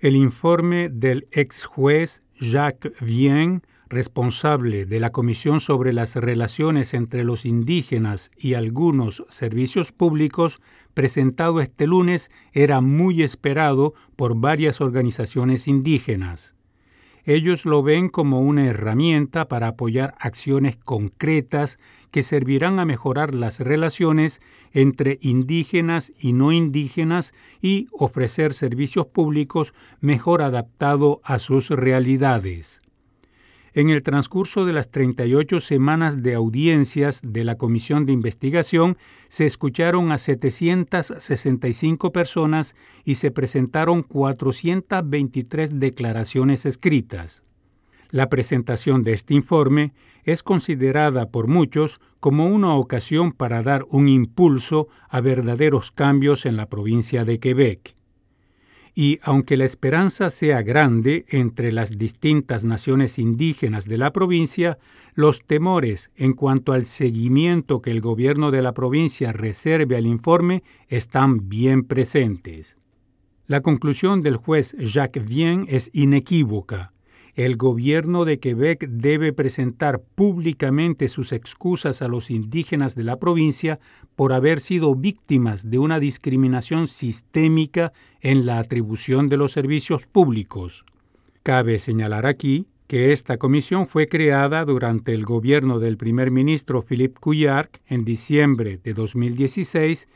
El informe del ex juez Jacques Vien, responsable de la Comisión sobre las relaciones entre los indígenas y algunos servicios públicos, presentado este lunes, era muy esperado por varias organizaciones indígenas. Ellos lo ven como una herramienta para apoyar acciones concretas que servirán a mejorar las relaciones entre indígenas y no indígenas y ofrecer servicios públicos mejor adaptados a sus realidades. En el transcurso de las 38 semanas de audiencias de la Comisión de Investigación, se escucharon a 765 personas y se presentaron 423 declaraciones escritas. La presentación de este informe es considerada por muchos como una ocasión para dar un impulso a verdaderos cambios en la provincia de Quebec y aunque la esperanza sea grande entre las distintas naciones indígenas de la provincia, los temores en cuanto al seguimiento que el gobierno de la provincia reserve al informe están bien presentes. La conclusión del juez Jacques Vien es inequívoca el gobierno de Quebec debe presentar públicamente sus excusas a los indígenas de la provincia por haber sido víctimas de una discriminación sistémica en la atribución de los servicios públicos. Cabe señalar aquí que esta comisión fue creada durante el gobierno del primer ministro Philippe Couillard en diciembre de 2016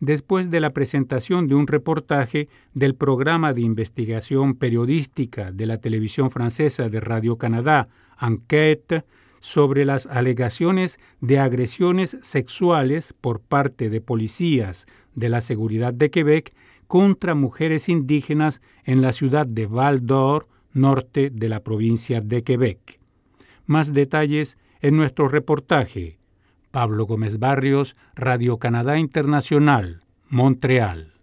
después de la presentación de un reportaje del programa de investigación periodística de la televisión francesa de Radio-Canadá, Enquête, sobre las alegaciones de agresiones sexuales por parte de policías de la seguridad de Quebec contra mujeres indígenas en la ciudad de Val d'Or, norte de la provincia de Quebec. Más detalles en nuestro reportaje Pablo Gómez Barrios, Radio Canadá Internacional, Montreal.